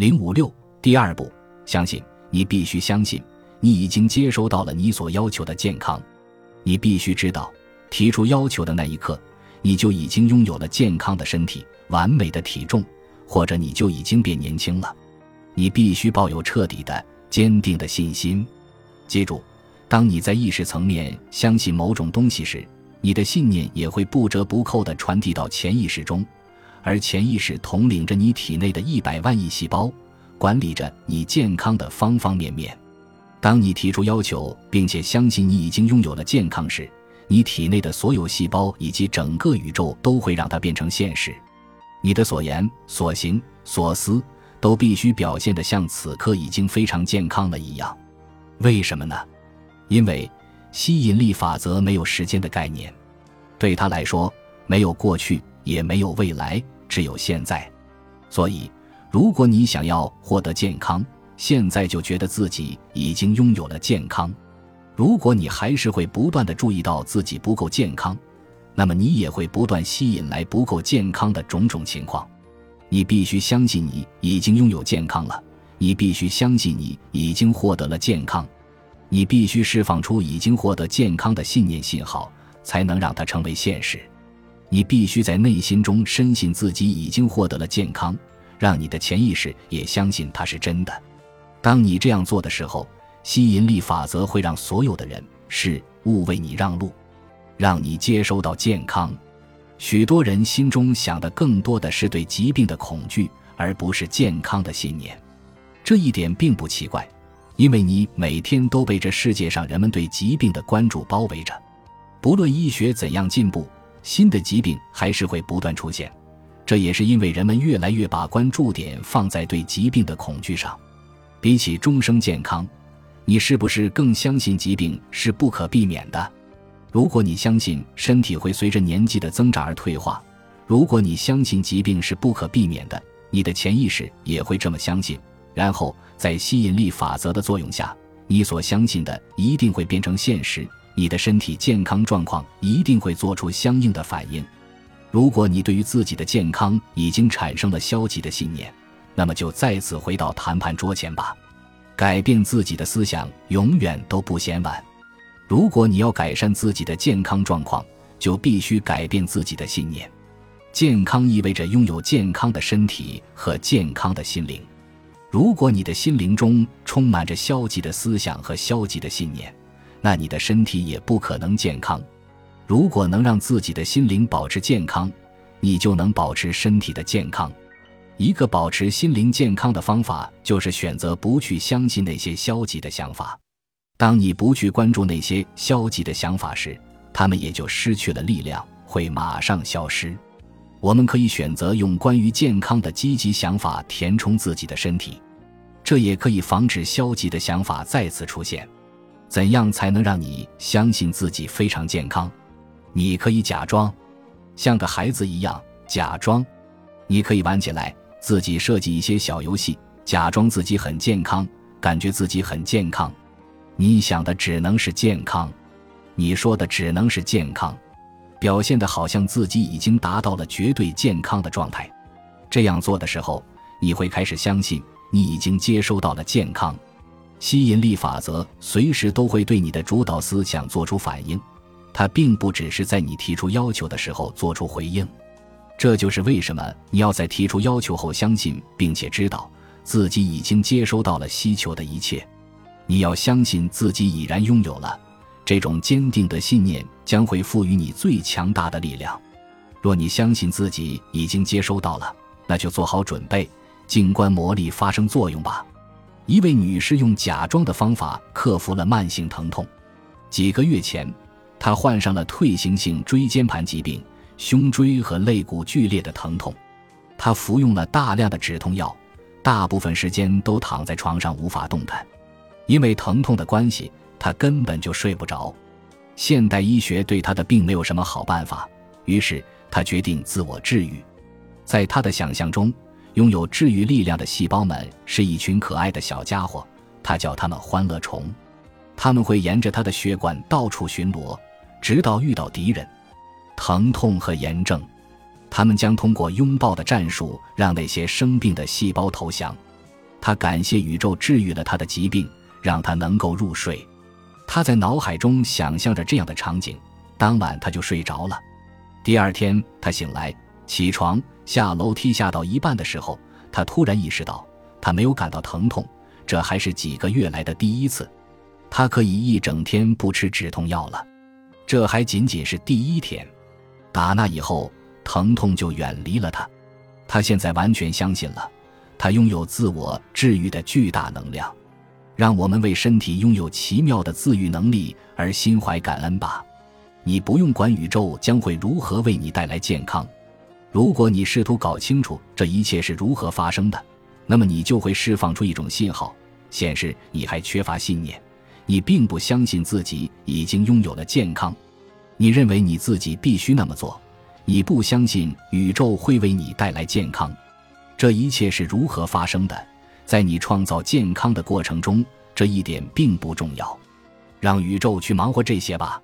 零五六第二步，相信你必须相信你已经接收到了你所要求的健康。你必须知道，提出要求的那一刻，你就已经拥有了健康的身体、完美的体重，或者你就已经变年轻了。你必须抱有彻底的、坚定的信心。记住，当你在意识层面相信某种东西时，你的信念也会不折不扣地传递到潜意识中。而潜意识统领着你体内的一百万亿细胞，管理着你健康的方方面面。当你提出要求，并且相信你已经拥有了健康时，你体内的所有细胞以及整个宇宙都会让它变成现实。你的所言、所行、所思都必须表现得像此刻已经非常健康了一样。为什么呢？因为吸引力法则没有时间的概念，对他来说，没有过去。也没有未来，只有现在。所以，如果你想要获得健康，现在就觉得自己已经拥有了健康。如果你还是会不断的注意到自己不够健康，那么你也会不断吸引来不够健康的种种情况。你必须相信你已经拥有健康了，你必须相信你已经获得了健康，你必须释放出已经获得健康的信念信号，才能让它成为现实。你必须在内心中深信自己已经获得了健康，让你的潜意识也相信它是真的。当你这样做的时候，吸引力法则会让所有的人事物为你让路，让你接收到健康。许多人心中想的更多的是对疾病的恐惧，而不是健康的信念。这一点并不奇怪，因为你每天都被这世界上人们对疾病的关注包围着。不论医学怎样进步。新的疾病还是会不断出现，这也是因为人们越来越把关注点放在对疾病的恐惧上。比起终生健康，你是不是更相信疾病是不可避免的？如果你相信身体会随着年纪的增长而退化，如果你相信疾病是不可避免的，你的潜意识也会这么相信。然后在吸引力法则的作用下，你所相信的一定会变成现实。你的身体健康状况一定会做出相应的反应。如果你对于自己的健康已经产生了消极的信念，那么就再次回到谈判桌前吧。改变自己的思想永远都不嫌晚。如果你要改善自己的健康状况，就必须改变自己的信念。健康意味着拥有健康的身体和健康的心灵。如果你的心灵中充满着消极的思想和消极的信念，那你的身体也不可能健康。如果能让自己的心灵保持健康，你就能保持身体的健康。一个保持心灵健康的方法，就是选择不去相信那些消极的想法。当你不去关注那些消极的想法时，他们也就失去了力量，会马上消失。我们可以选择用关于健康的积极想法填充自己的身体，这也可以防止消极的想法再次出现。怎样才能让你相信自己非常健康？你可以假装，像个孩子一样假装。你可以玩起来，自己设计一些小游戏，假装自己很健康，感觉自己很健康。你想的只能是健康，你说的只能是健康，表现的好像自己已经达到了绝对健康的状态。这样做的时候，你会开始相信你已经接收到了健康。吸引力法则随时都会对你的主导思想做出反应，它并不只是在你提出要求的时候做出回应。这就是为什么你要在提出要求后相信并且知道自己已经接收到了需求的一切。你要相信自己已然拥有了，这种坚定的信念将会赋予你最强大的力量。若你相信自己已经接收到了，那就做好准备，静观魔力发生作用吧。一位女士用假装的方法克服了慢性疼痛。几个月前，她患上了退行性椎间盘疾病，胸椎和肋骨剧烈的疼痛。她服用了大量的止痛药，大部分时间都躺在床上无法动弹。因为疼痛的关系，她根本就睡不着。现代医学对她的病没有什么好办法，于是她决定自我治愈。在她的想象中。拥有治愈力量的细胞们是一群可爱的小家伙，他叫他们欢乐虫。他们会沿着他的血管到处巡逻，直到遇到敌人、疼痛和炎症。他们将通过拥抱的战术让那些生病的细胞投降。他感谢宇宙治愈了他的疾病，让他能够入睡。他在脑海中想象着这样的场景，当晚他就睡着了。第二天，他醒来，起床下楼梯下到一半的时候，他突然意识到，他没有感到疼痛，这还是几个月来的第一次。他可以一整天不吃止痛药了，这还仅仅是第一天。打那以后，疼痛就远离了他。他现在完全相信了，他拥有自我治愈的巨大能量。让我们为身体拥有奇妙的自愈能力而心怀感恩吧。你不用管宇宙将会如何为你带来健康。如果你试图搞清楚这一切是如何发生的，那么你就会释放出一种信号，显示你还缺乏信念。你并不相信自己已经拥有了健康，你认为你自己必须那么做。你不相信宇宙会为你带来健康。这一切是如何发生的？在你创造健康的过程中，这一点并不重要，让宇宙去忙活这些吧。